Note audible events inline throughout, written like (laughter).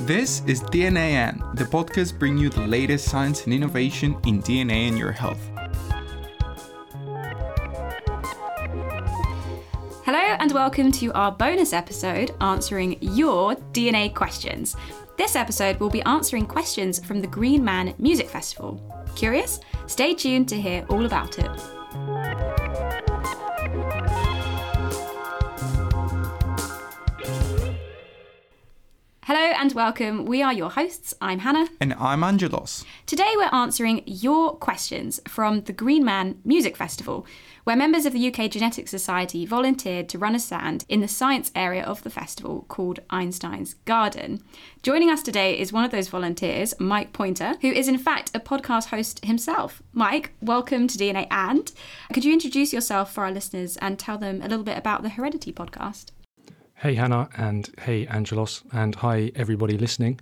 This is DNA And, the podcast bringing you the latest science and innovation in DNA and your health. Hello, and welcome to our bonus episode answering your DNA questions. This episode will be answering questions from the Green Man Music Festival. Curious? Stay tuned to hear all about it. Hello and welcome. We are your hosts. I'm Hannah. And I'm Angelos. Today we're answering your questions from the Green Man Music Festival, where members of the UK Genetics Society volunteered to run a stand in the science area of the festival called Einstein's Garden. Joining us today is one of those volunteers, Mike Pointer, who is in fact a podcast host himself. Mike, welcome to DNA And. Could you introduce yourself for our listeners and tell them a little bit about the Heredity podcast? Hey Hannah and hey Angelos and hi everybody listening.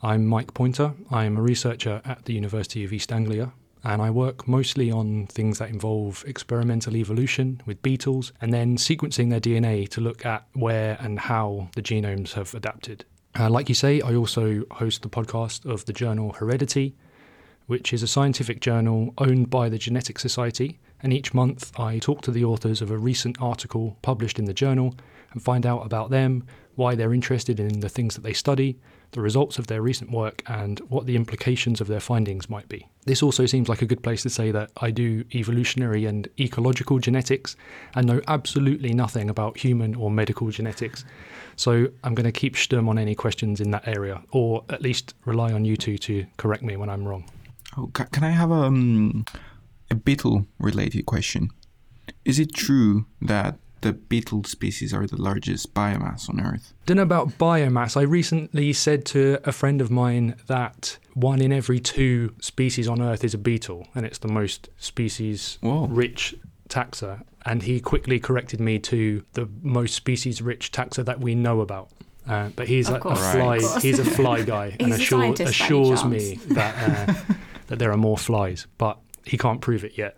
I'm Mike Pointer. I'm a researcher at the University of East Anglia and I work mostly on things that involve experimental evolution with beetles and then sequencing their DNA to look at where and how the genomes have adapted. Uh, like you say, I also host the podcast of the journal Heredity, which is a scientific journal owned by the Genetic Society. And each month I talk to the authors of a recent article published in the journal and find out about them, why they're interested in the things that they study, the results of their recent work, and what the implications of their findings might be. This also seems like a good place to say that I do evolutionary and ecological genetics and know absolutely nothing about human or medical genetics. So I'm going to keep stum on any questions in that area, or at least rely on you two to correct me when I'm wrong. Oh, can I have a, um, a beetle related question? Is it true that the beetle species are the largest biomass on Earth. Don't know about biomass. I recently said to a friend of mine that one in every two species on Earth is a beetle, and it's the most species rich taxa. And he quickly corrected me to the most species rich taxa that we know about. Uh, but he's a, a, fly. Right. He's a fly guy, (laughs) and assure, assures me that uh, (laughs) that there are more flies, but he can't prove it yet.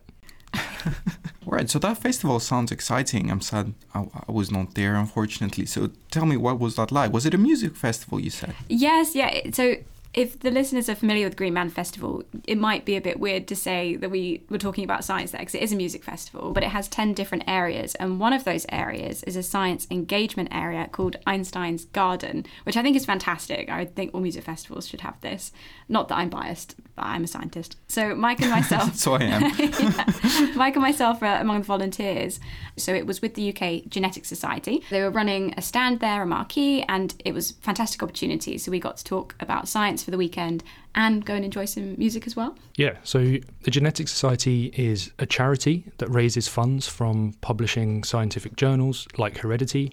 (laughs) Right, so that festival sounds exciting. I'm sad I, I, was not there, unfortunately. So tell me, what was that like? Was it a music festival, you said? Yes, yeah. So if the listeners are familiar with Green Man Festival, it might be a bit weird to say that we were talking about science there because it is a music festival, but it has 10 different areas. And one of those areas is a science engagement area called Einstein's Garden, which I think is fantastic. I think all music festivals should have this. Not that I'm biased, but I'm a scientist. So Mike and (laughs) myself. so I am. (laughs) yeah, Mike and myself are among the volunteers. So it was with the UK Genetic Society. They were running a stand there, a marquee, and it was fantastic opportunity. So we got to talk about science for the weekend and go and enjoy some music as well? Yeah, so the Genetics Society is a charity that raises funds from publishing scientific journals like Heredity,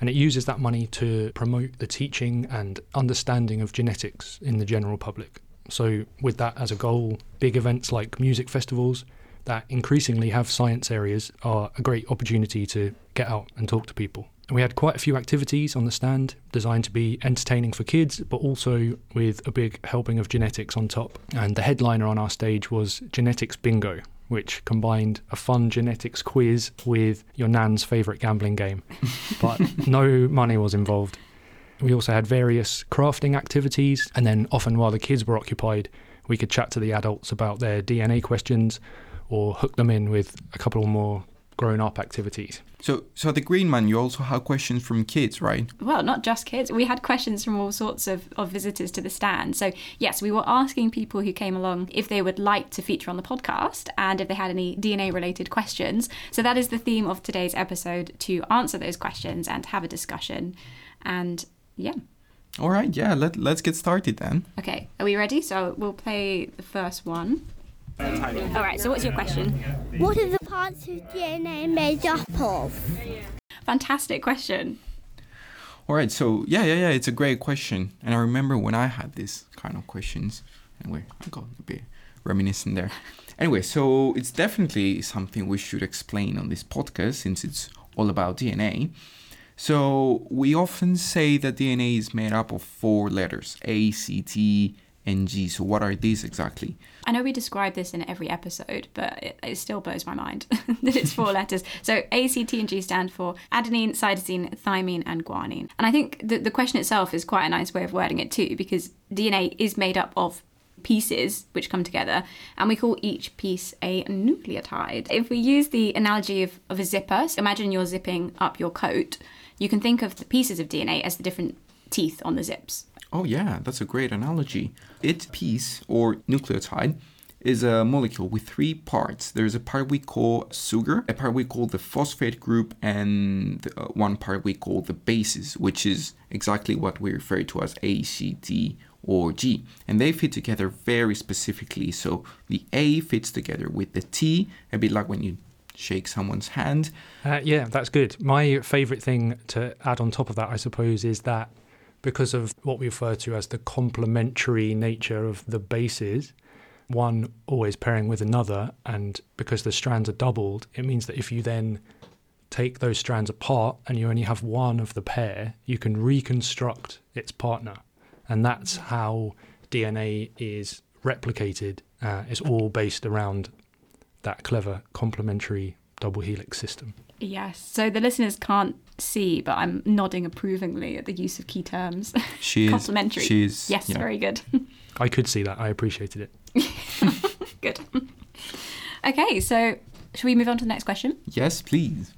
and it uses that money to promote the teaching and understanding of genetics in the general public. So, with that as a goal, big events like music festivals that increasingly have science areas are a great opportunity to get out and talk to people. We had quite a few activities on the stand designed to be entertaining for kids, but also with a big helping of genetics on top. And the headliner on our stage was Genetics Bingo, which combined a fun genetics quiz with your nan's favourite gambling game. (laughs) but no money was involved. We also had various crafting activities, and then often while the kids were occupied, we could chat to the adults about their DNA questions or hook them in with a couple more grown up activities. So, so the Green Man, you also have questions from kids, right? Well, not just kids. We had questions from all sorts of, of visitors to the stand. So, yes, we were asking people who came along if they would like to feature on the podcast and if they had any DNA related questions. So, that is the theme of today's episode to answer those questions and have a discussion. And yeah. All right, yeah, let, let's get started then. Okay, are we ready? So, we'll play the first one. All right, so what's your question? What are the parts of DNA made up of? Fantastic question. All right, so yeah, yeah, yeah, it's a great question. And I remember when I had these kind of questions. Anyway, I got a bit reminiscent there. Anyway, so it's definitely something we should explain on this podcast since it's all about DNA. So we often say that DNA is made up of four letters A, C, T, and G. So what are these exactly? I know we describe this in every episode, but it, it still blows my mind (laughs) that it's four (laughs) letters. So A, C, T, and G stand for adenine, cytosine, thymine, and guanine. And I think the, the question itself is quite a nice way of wording it too, because DNA is made up of pieces which come together, and we call each piece a nucleotide. If we use the analogy of, of a zipper, so imagine you're zipping up your coat, you can think of the pieces of DNA as the different teeth on the zips. Oh, yeah, that's a great analogy. Its piece or nucleotide is a molecule with three parts. There's a part we call sugar, a part we call the phosphate group, and uh, one part we call the bases, which is exactly what we refer to as A, C, T, or G. And they fit together very specifically. So the A fits together with the T, a bit like when you shake someone's hand. Uh, yeah, that's good. My favourite thing to add on top of that, I suppose, is that because of what we refer to as the complementary nature of the bases, one always pairing with another, and because the strands are doubled, it means that if you then take those strands apart and you only have one of the pair, you can reconstruct its partner. And that's how DNA is replicated. Uh, it's all based around that clever complementary double helix system. Yes. So the listeners can't see, but I'm nodding approvingly at the use of key terms. (laughs) She is She's yes, yeah. very good. (laughs) I could see that. I appreciated it. (laughs) good. Okay, so should we move on to the next question? Yes, please.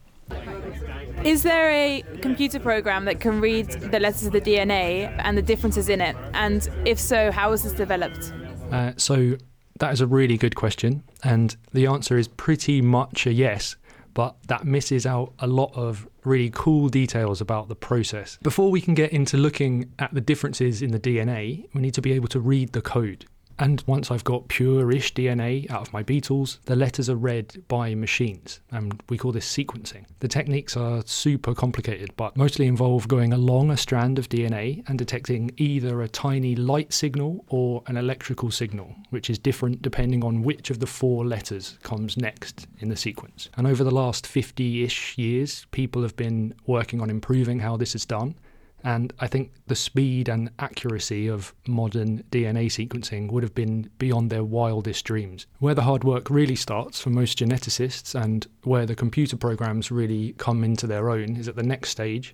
Is there a computer program that can read the letters of the DNA and the differences in it? And if so, how was this developed? Uh, so that is a really good question, and the answer is pretty much a yes. But that misses out a lot of really cool details about the process. Before we can get into looking at the differences in the DNA, we need to be able to read the code. And once I've got pure-ish DNA out of my beetles, the letters are read by machines, and we call this sequencing. The techniques are super complicated, but mostly involve going along a strand of DNA and detecting either a tiny light signal or an electrical signal, which is different depending on which of the four letters comes next in the sequence. And over the last 50-ish years, people have been working on improving how this is done. And I think the speed and accuracy of modern DNA sequencing would have been beyond their wildest dreams. Where the hard work really starts for most geneticists and where the computer programs really come into their own is at the next stage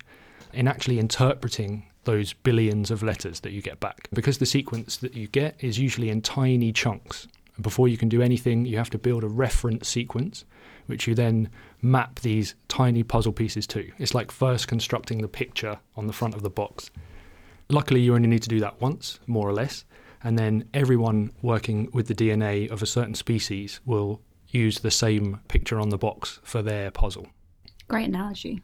in actually interpreting those billions of letters that you get back. Because the sequence that you get is usually in tiny chunks. And before you can do anything, you have to build a reference sequence, which you then map these tiny puzzle pieces to. It's like first constructing the picture on the front of the box. Luckily, you only need to do that once, more or less, and then everyone working with the DNA of a certain species will use the same picture on the box for their puzzle. Great analogy.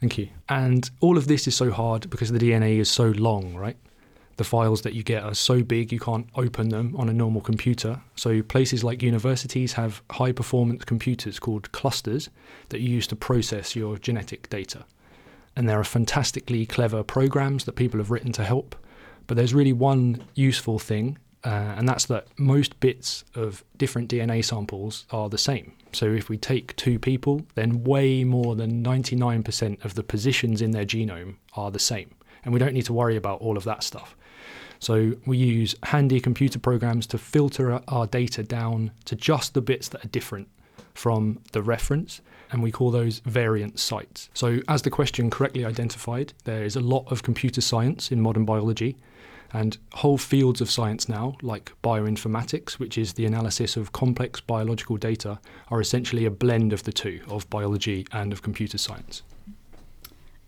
Thank you. And all of this is so hard because the DNA is so long, right? The files that you get are so big you can't open them on a normal computer. So, places like universities have high performance computers called clusters that you use to process your genetic data. And there are fantastically clever programs that people have written to help. But there's really one useful thing, uh, and that's that most bits of different DNA samples are the same. So if we take two people, then way more than 99% of the positions in their genome are the same. And we don't need to worry about all of that stuff. So we use handy computer programs to filter our data down to just the bits that are different from the reference, and we call those variant sites. So, as the question correctly identified, there is a lot of computer science in modern biology, and whole fields of science now, like bioinformatics, which is the analysis of complex biological data, are essentially a blend of the two, of biology and of computer science.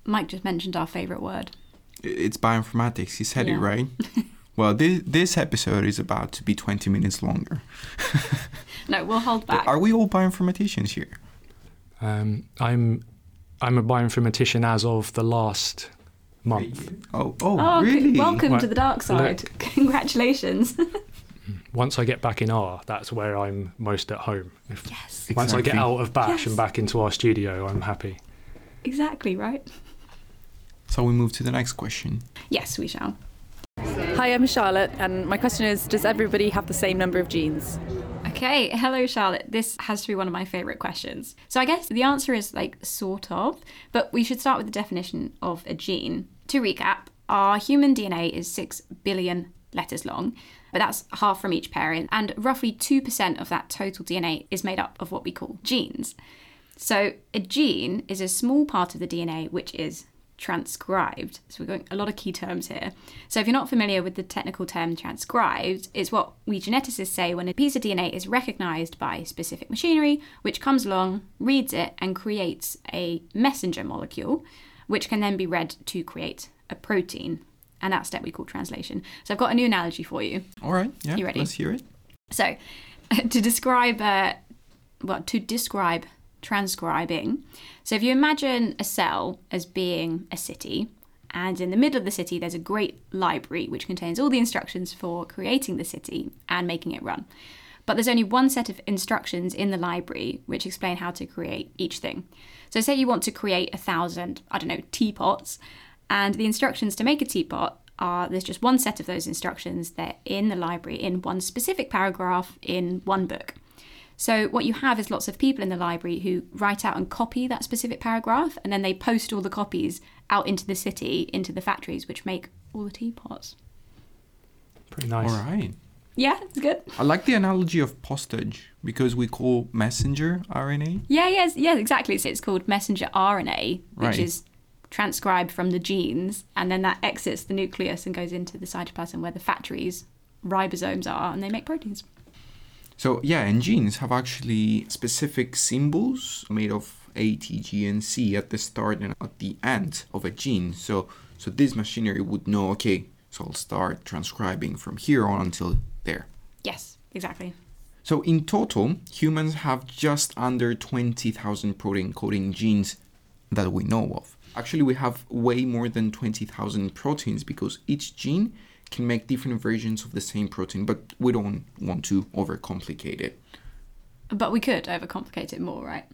Mike just mentioned our favourite word. It's bioinformatics. He said Yeah. it right. (laughs) well, this this episode is about to be 20 minutes longer. (laughs) No, we'll hold back. Are we all bioinformaticians here? Um, I'm I'm a bioinformatician as of the last month. Oh, oh, Oh, good. really? welcome Well, to the dark side. (laughs) Congratulations. Once I get back in R, that's where I'm most at home. If, yes, Once I get out of Bash Yes. and back into RStudio, I'm happy. exactly right. So we move to the next question. Yes, we shall. Hi, I'm Charlotte, and my question is Does everybody have the same number of genes? Okay, hello Charlotte. This has to be one of my favourite questions. So I guess the answer is like sort of, but we should start with the definition of a gene. To recap, our human DNA is 6 billion letters long, but that's half from each parent, and roughly 2% of that total DNA is made up of what we call genes. So, a gene is a small part of the DNA which is transcribed. So, we're going a lot of key terms here. So, if you're not familiar with the technical term transcribed, it's what we geneticists say when a piece of DNA is recognized by specific machinery, which comes along, reads it, and creates a messenger molecule, which can then be read to create a protein. And that step we call translation. So, I've got a new analogy for you. All right. Yeah. You ready? Let's hear it. So, (laughs) to describe, uh, well, to describe transcribing. So, if you imagine a cell as being a city, and in the middle of the city, there's a great library which contains all the instructions for creating the city and making it run. But there's only one set of instructions in the library which explain how to create each thing. So, say you want to create a thousand, I don't know, teapots, and the instructions to make a teapot are there's just one set of those instructions. They're in the library in one specific paragraph in one book. So, what you have is lots of people in the library who write out and copy that specific paragraph, and then they post all the copies out into the city, into the factories, which make all the teapots. Pretty nice. All right. Yeah, it's good. I like the analogy of postage because we call messenger RNA. Yeah, yes, yeah, exactly. So it's called messenger RNA, which Right. is transcribed from the genes, and then that exits the nucleus and goes into the cytoplasm where the factories, ribosomes are, and they make proteins. So yeah, and genes have actually specific symbols made of A, T, G, and C at the start and at the end of a gene. So so this machinery would know, okay, so I'll start transcribing from here on until there. Yes, exactly. So in total, humans have just under 20,000 protein coding genes that we know of. Actually, we have way more than 20,000 proteins because each gene can make different versions of the same protein, but we don't want to overcomplicate it. But we could overcomplicate it more, right?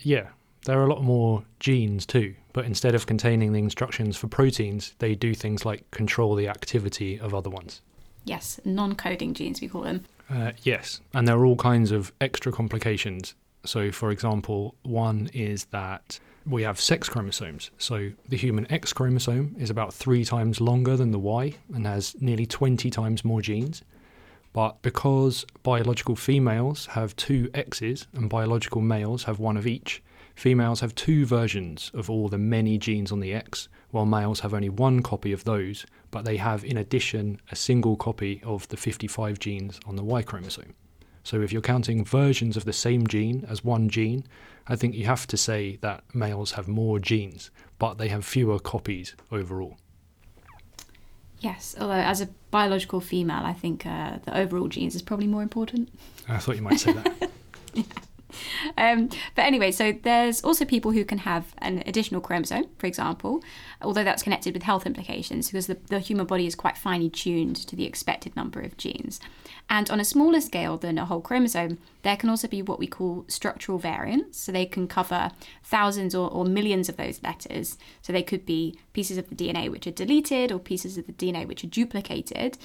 Yeah, there are a lot more genes too, but instead of containing the instructions for proteins, they do things like control the activity of other ones. Yes, non coding genes, we call them. Uh, yes, and there are all kinds of extra complications. So, for example, one is that we have sex chromosomes. So, the human X chromosome is about three times longer than the Y and has nearly 20 times more genes. But because biological females have two X's and biological males have one of each, females have two versions of all the many genes on the X, while males have only one copy of those, but they have in addition a single copy of the 55 genes on the Y chromosome. So if you're counting versions of the same gene as one gene, I think you have to say that males have more genes, but they have fewer copies overall. Yes, although as a biological female, I think uh, the overall genes is probably more important. I thought you might say that. (laughs) (laughs) Um, but anyway, so there's also people who can have an additional chromosome, for example, although that's connected with health implications because the, the human body is quite finely tuned to the expected number of genes. And on a smaller scale than a whole chromosome, there can also be what we call structural variants. So they can cover thousands or, or millions of those letters. So they could be pieces of the DNA which are deleted or pieces of the DNA which are duplicated.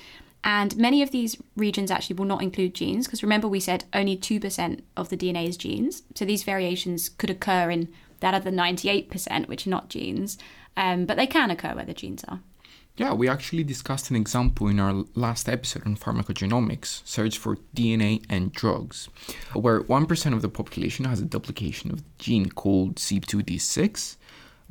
And many of these regions actually will not include genes because remember we said only 2% of the DNA is genes. So these variations could occur in that other 98%, which are not genes, um, but they can occur where the genes are. Yeah, we actually discussed an example in our last episode on pharmacogenomics, search for DNA and drugs, where 1% of the population has a duplication of the gene called CYP2D6,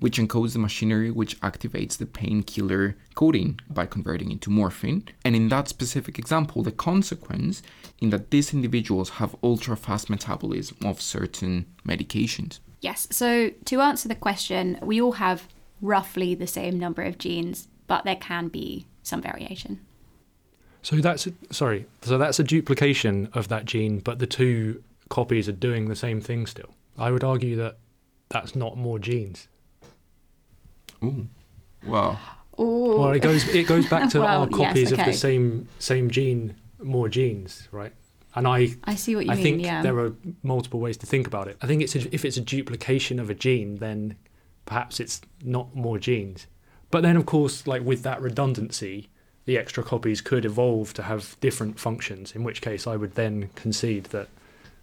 which encodes the machinery which activates the painkiller codeine by converting into morphine. And in that specific example, the consequence in that these individuals have ultra fast metabolism of certain medications. Yes, so to answer the question, we all have roughly the same number of genes, but there can be some variation. So that's a, sorry. So that's a duplication of that gene, but the two copies are doing the same thing still. I would argue that that's not more genes. Ooh. Well, Ooh. Well, it goes it goes back to (laughs) Well, our yes, copies of the same same gene, more genes, right? And I I see what you I mean, think yeah. there are multiple ways to think about it. I think it's a, if it's a duplication of a gene, then perhaps it's not more genes. But then, of course, like with that redundancy, the extra copies could evolve to have different functions. In which case, I would then concede that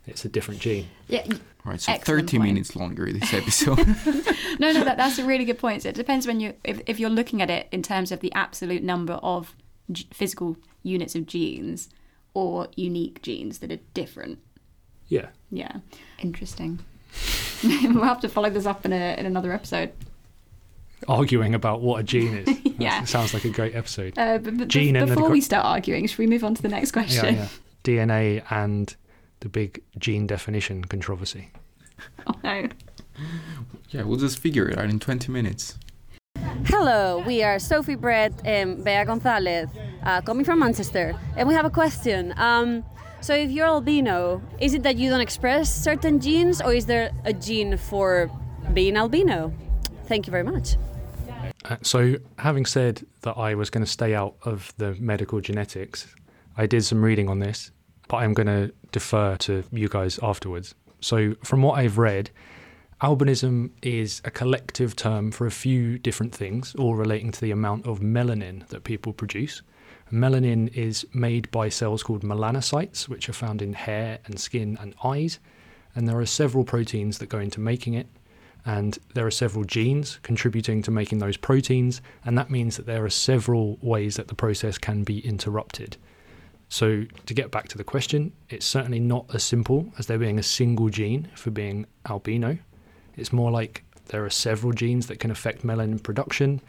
it's a different gene. yeah, right, so Excellent 30 point. minutes longer this episode. (laughs) no, no, that, that's a really good point. So it depends when you if, if you're looking at it in terms of the absolute number of g- physical units of genes or unique genes that are different. Yeah. Yeah, interesting. (laughs) we'll have to follow this up in a in another episode. Arguing about what a gene is. (laughs) Yeah. That sounds like a great episode. Uh, but, but Gene bef- and the before we start arguing, should we move on to the next yeah, question? yeah. DNA and the big gene definition controversy. Oh, (laughs) no. Yeah, we'll just figure it out in 20 minutes. Hello, we are Sophie Brett and Bea Gonzalez, uh, coming from Manchester, and we have a question. Um, so, if you're albino, is it that you don't express certain genes, or is there a gene for being albino? Thank you very much. Uh, so, having said that I was going to stay out of the medical genetics, I did some reading on this, but I'm going to defer to you guys afterwards. So, from what I've read, albinism is a collective term for a few different things, all relating to the amount of melanin that people produce. Melanin is made by cells called melanocytes, which are found in hair and skin and eyes, and there are several proteins that go into making it and there are several genes contributing to making those proteins, and that means that there are several ways that the process can be interrupted. So, to get back to the question, it's certainly not as simple as there being a single gene for being albino. It's more like there are several genes that can affect melanin production,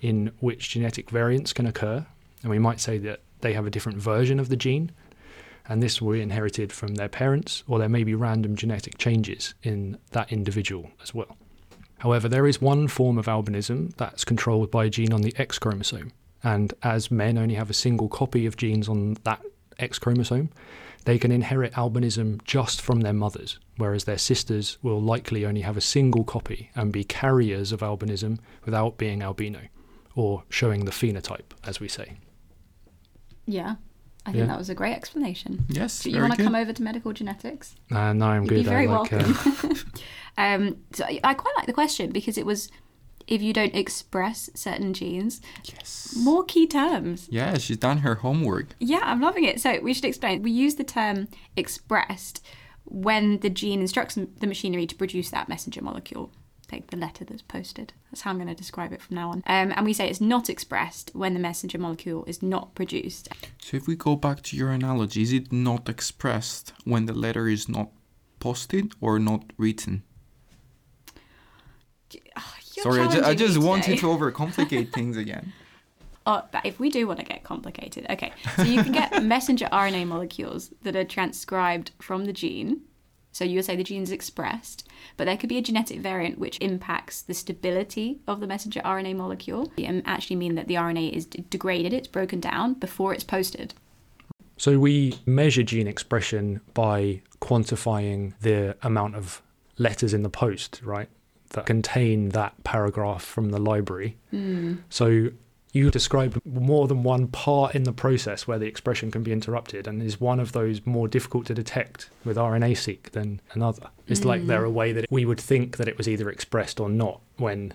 in which genetic variants can occur, and we might say that they have a different version of the gene, and this will be inherited from their parents, or there may be random genetic changes in that individual as well. However, there is one form of albinism that's controlled by a gene on the X chromosome, and as men only have a single copy of genes on that X chromosome, they can inherit albinism just from their mothers, whereas their sisters will likely only have a single copy and be carriers of albinism without being albino, or showing the phenotype, as we say. Yeah, I think Yeah. that was a great explanation. Yes, Do you want to come over to medical genetics? Uh, no, I'm You'd good. be very I like, welcome. uh, (laughs) (laughs) um, so I, I quite like the question because it was if you don't express certain genes, Yes. more key terms. Yeah, she's done her homework. Yeah, I'm loving it. So we should explain. We use the term expressed when the gene instructs the machinery to produce that messenger molecule. Take the letter that's posted. That's how I'm going to describe it from now on. Um, and we say it's not expressed when the messenger molecule is not produced. So if we go back to your analogy, is it not expressed when the letter is not posted or not written? You're Sorry, I, ju- I just wanted to overcomplicate things again. (laughs) Oh, but if we do want to get complicated, okay. So you can get (laughs) messenger RNA molecules that are transcribed from the gene. So you would say the gene is expressed, but there could be a genetic variant which impacts the stability of the messenger RNA molecule and actually mean that the RNA is d- degraded, it's broken down before it's posted. So we measure gene expression by quantifying the amount of letters in the post, right? That contain that paragraph from the library. Hmm. So you described more than one part in the process where the expression can be interrupted, and is one of those more difficult to detect with RNA-seq than another. It's like hmm. they're a way that we would think that it was either expressed or not when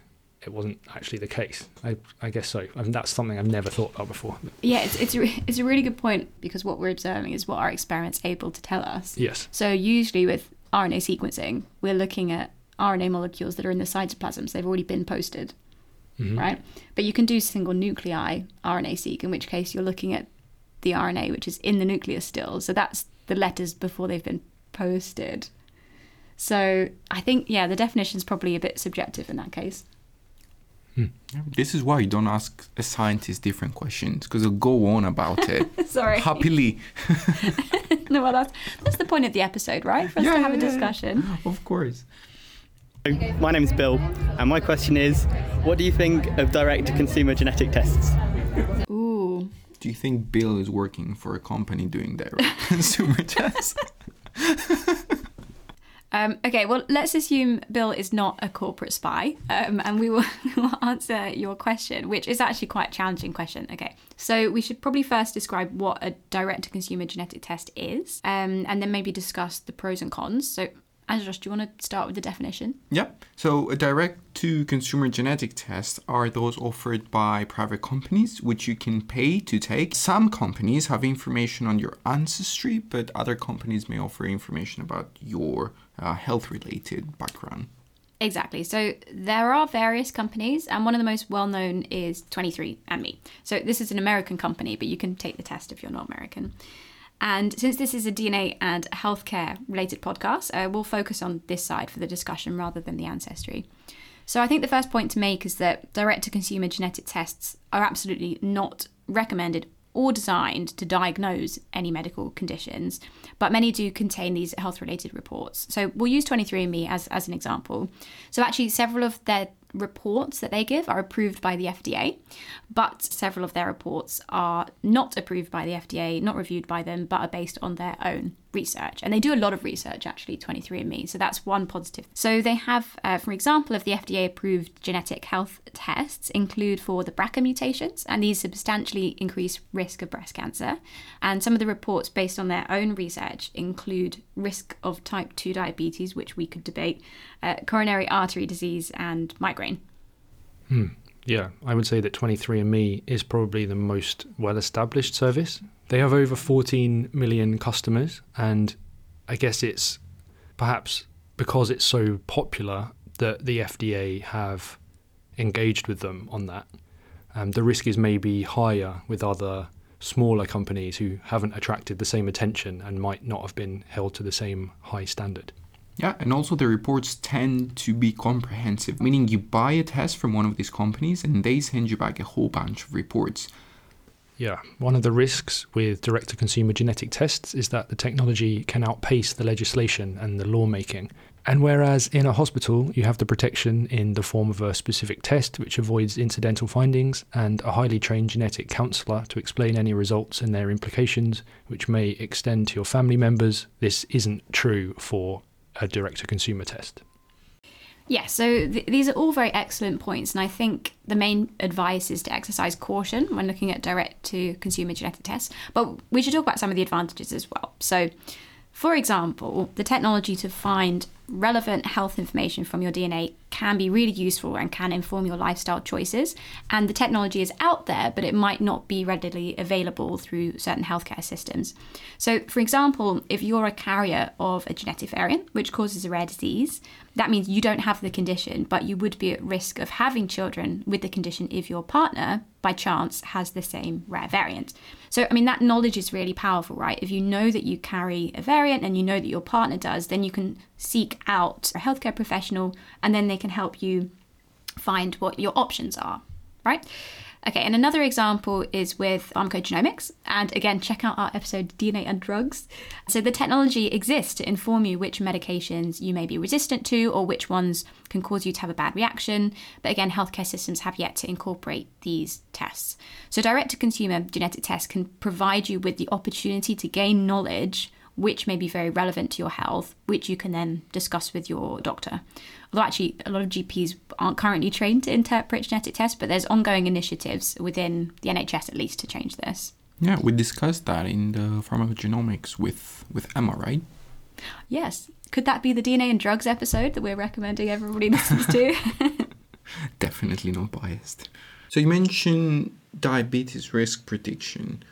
it wasn't actually the case. I, I guess so. I mean, that's something I've never thought about before. Yeah, it's, it's, a, re- it's a really good point because what we're observing is what our experiment's able to tell us. Yes. So usually with RNA sequencing, we're looking at RNA molecules that are in the cytoplasms. They've already been posted, mm-hmm. right? But you can do single nuclei RNA seq, in which case you're looking at the RNA which is in the nucleus still. So that's the letters before they've been posted. So I think yeah, the definition's probably a bit subjective in that case. Hmm. This is why you don't ask a scientist different questions because they'll go on about it (laughs) Sorry. happily. (laughs) (laughs) no, well that's that's the point of the episode, right? For us Yeah, to have yeah, a yeah, yeah. discussion. Of course. My name's Bill, and my question is what do you think of direct to consumer genetic tests? Ooh. Do you think Bill is working for a company doing direct consumer (laughs) tests? Um, okay, well, let's assume Bill is not a corporate spy, um, and we will, (laughs) we will answer your question, which is actually quite a challenging question. Okay, so we should probably first describe what a direct-to-consumer genetic test is, um, and then maybe discuss the pros and cons. So, Angelos, do you want to start with the definition? Yep. So, a direct to consumer genetic tests are those offered by private companies, which you can pay to take. Some companies have information on your ancestry, but other companies may offer information about your uh, health related background. Exactly. So there are various companies, and one of the most well known is 23andMe. So this is an American company, but you can take the test if you're not American. And since this is a DNA and healthcare related podcast, uh, we'll focus on this side for the discussion rather than the ancestry. So I think the first point to make is that direct to consumer genetic tests are absolutely not recommended or designed to diagnose any medical conditions, but many do contain these health related reports. So we'll use 23andMe as, as an example. So actually, several of their reports that they give are approved by the FDA, but several of their reports are not approved by the FDA, not reviewed by them, but are based on their own research. And they do a lot of research, actually, 23andMe. So that's one positive. So they have, uh, for example, of the FDA approved genetic health tests include for the BRCA mutations, and these substantially increase risk of breast cancer. And some of the reports based on their own research include risk of type 2 diabetes, which we could debate, uh, coronary artery disease, and migraine. Hmm. Yeah, I would say that 23andMe is probably the most well established service. They have over 14 million customers, and I guess it's perhaps because it's so popular that the FDA have engaged with them on that. Um, the risk is maybe higher with other smaller companies who haven't attracted the same attention and might not have been held to the same high standard. Yeah, and also the reports tend to be comprehensive, meaning you buy a test from one of these companies and they send you back a whole bunch of reports. Yeah, one of the risks with direct to consumer genetic tests is that the technology can outpace the legislation and the lawmaking. And whereas in a hospital you have the protection in the form of a specific test which avoids incidental findings and a highly trained genetic counsellor to explain any results and their implications, which may extend to your family members, this isn't true for a direct to consumer test. Yeah, so th- these are all very excellent points, and I think the main advice is to exercise caution when looking at direct to consumer genetic tests. But we should talk about some of the advantages as well. So, for example, the technology to find relevant health information from your DNA can be really useful and can inform your lifestyle choices. And the technology is out there, but it might not be readily available through certain healthcare systems. So, for example, if you're a carrier of a genetic variant which causes a rare disease, that means you don't have the condition, but you would be at risk of having children with the condition if your partner, by chance, has the same rare variant. So, I mean, that knowledge is really powerful, right? If you know that you carry a variant and you know that your partner does, then you can seek out a healthcare professional and then they can help you find what your options are, right? Okay, and another example is with pharmacogenomics. And again, check out our episode DNA and Drugs. So the technology exists to inform you which medications you may be resistant to or which ones can cause you to have a bad reaction. But again, healthcare systems have yet to incorporate these tests. So direct to consumer genetic tests can provide you with the opportunity to gain knowledge which may be very relevant to your health, which you can then discuss with your doctor. Although actually, a lot of GPs aren't currently trained to interpret genetic tests, but there's ongoing initiatives within the NHS at least to change this. Yeah, we discussed that in the pharmacogenomics with with Emma, right? Yes. Could that be the DNA and drugs episode that we're recommending everybody (laughs) listens to? (laughs) Definitely not biased. So you mentioned diabetes risk prediction.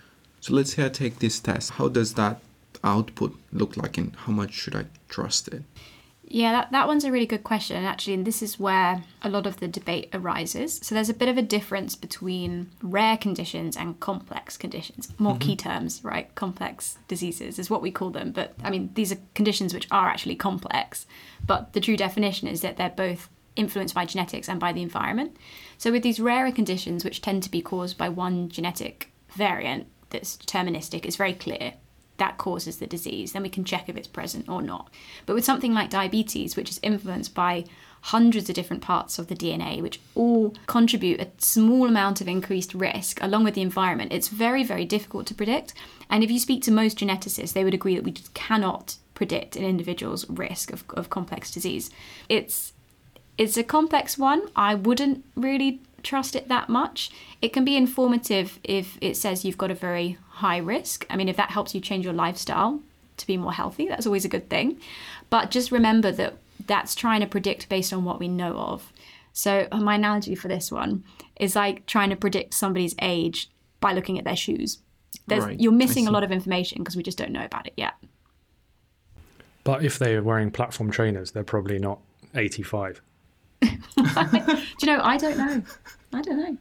So let's say I take this test. How does that output look like and how much should I trust it? Yeah, that, that one's a really good question, actually, and this is where a lot of the debate arises. So there's a bit of a difference between rare conditions and complex conditions. More mm-hmm. key terms, right? Complex diseases is what we call them, but I mean, these are conditions which are actually complex. But the true definition is that they're both influenced by genetics and by the environment. So with these rarer conditions, which tend to be caused by one genetic variant that's deterministic, it's very clear that causes the disease, then we can check if it's present or not. But with something like diabetes, which is influenced by hundreds of different parts of the DNA, which all contribute a small amount of increased risk along with the environment, it's very, very difficult to predict. And if you speak to most geneticists, they would agree that we just cannot predict an individual's risk of, of complex disease. It's it's a complex one. I wouldn't really trust it that much. It can be informative if it says you've got a very high risk. I mean, if that helps you change your lifestyle to be more healthy, that's always a good thing. But just remember that that's trying to predict based on what we know of. So, uh, my analogy for this one is like trying to predict somebody's age by looking at their shoes. Right. You're missing a lot of information because we just don't know about it yet. But if they are wearing platform trainers, they're probably not 85. (laughs) Do you know? I don't know. I don't know.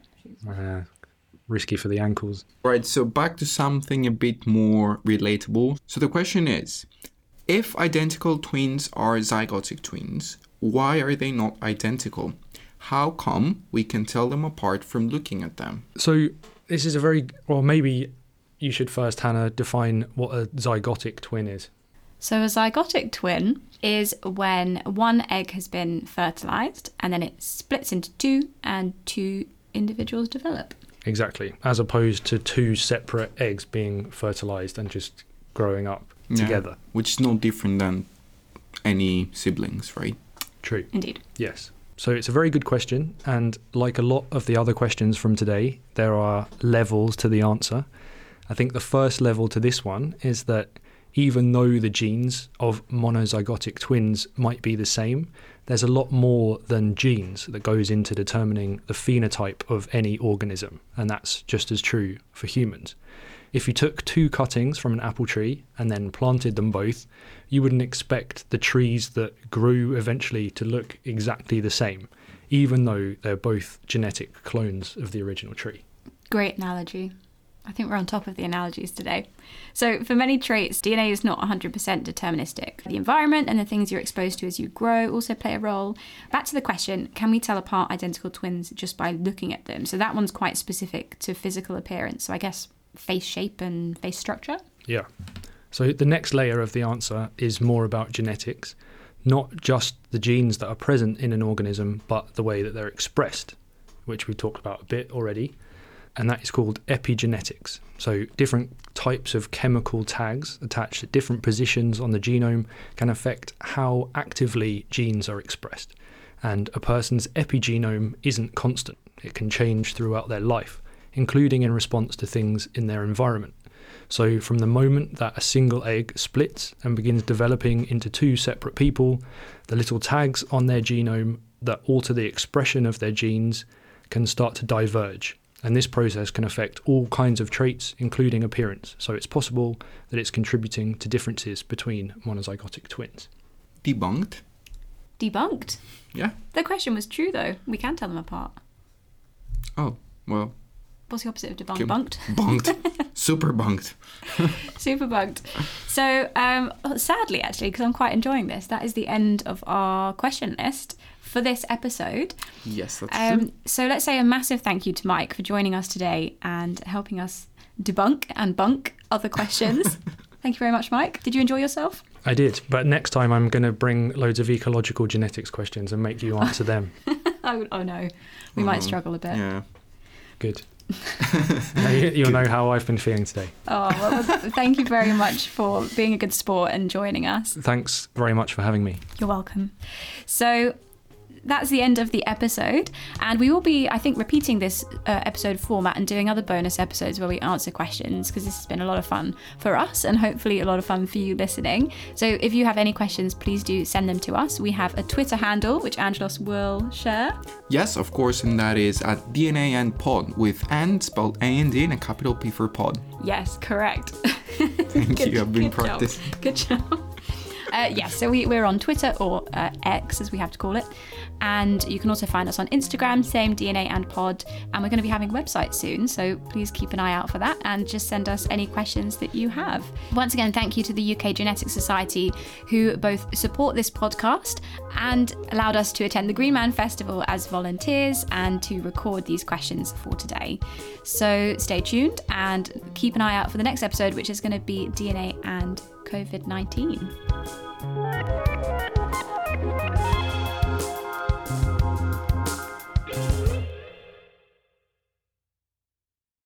Uh, risky for the ankles. Right, so back to something a bit more relatable. So the question is if identical twins are zygotic twins, why are they not identical? How come we can tell them apart from looking at them? So this is a very well. Maybe you should first, Hannah, define what a zygotic twin is. So, a zygotic twin is when one egg has been fertilized and then it splits into two, and two individuals develop. Exactly, as opposed to two separate eggs being fertilized and just growing up Yeah, together. which is no different than any siblings, right? True. Indeed. Yes. So it's a very good question, and like a lot of the other questions from today, there are levels to the answer. I think the first level to this one is that even though the genes of monozygotic twins might be the same, there's a lot more than genes that goes into determining the phenotype of any organism, and that's just as true for humans. If you took two cuttings from an apple tree and then planted them both, you wouldn't expect the trees that grew eventually to look exactly the same, even though they're both genetic clones of the original tree. Great analogy. I think we're on top of the analogies today. So, for many traits, DNA is not 100% deterministic. The environment and the things you're exposed to as you grow also play a role. Back to the question can we tell apart identical twins just by looking at them? So, that one's quite specific to physical appearance. So, I guess face shape and face structure. Yeah. So the next layer of the answer is more about genetics, not just the genes that are present in an organism, but the way that they're expressed, which we talked about a bit already. And that is called epigenetics. So, different types of chemical tags attached at different positions on the genome can affect how actively genes are expressed. And a person's epigenome isn't constant, it can change throughout their life, including in response to things in their environment. So, from the moment that a single egg splits and begins developing into two separate people, the little tags on their genome that alter the expression of their genes can start to diverge. And this process can affect all kinds of traits, including appearance. So, it's possible that it's contributing to differences between monozygotic twins. Debunked. Debunked. Yeah. The question was true, though. We can tell them apart. Oh, well, What's the opposite of Kim- debunked? bunked. (laughs) Super bunked. (laughs) Super bugged. So, um, sadly, actually, because I'm quite enjoying this, that is the end of our question list for this episode. Yes, that's Um, true. so, let's say a massive thank you to Mike for joining us today and helping us debunk and bunk other questions. (laughs) thank you very much, Mike. Did you enjoy yourself? I did, but next time I'm going to bring loads of ecological genetics questions and make you answer them. (laughs) Oh, oh no, we might Oh, struggle a bit. Yeah. Good. (laughs) Now you- You'll know how I've been feeling today. Oh, well, thank you very much for being a good sport and joining us. Thanks very much for having me. You're welcome. So that's the end of the episode, and we will be, I think, repeating this uh, episode format and doing other bonus episodes where we answer questions because this has been a lot of fun for us and hopefully a lot of fun for you listening. So if you have any questions, please do send them to us. We have a Twitter handle which Angelos will share. Yes, of course, and that is at DNA and Pod with and spelled A and D and a capital P for Pod. Yes, correct. (laughs) Thank Good- you. I've been practicing. Good job. (laughs) Uh, yes, so we, we're on Twitter or uh, X as we have to call it. And you can also find us on Instagram, same DNA and pod. And we're going to be having a website soon, so please keep an eye out for that and just send us any questions that you have. Once again, thank you to the UK Genetics Society who both support this podcast and allowed us to attend the Green Man Festival as volunteers and to record these questions for today. So stay tuned and keep an eye out for the next episode, which is going to be DNA and COVID 19.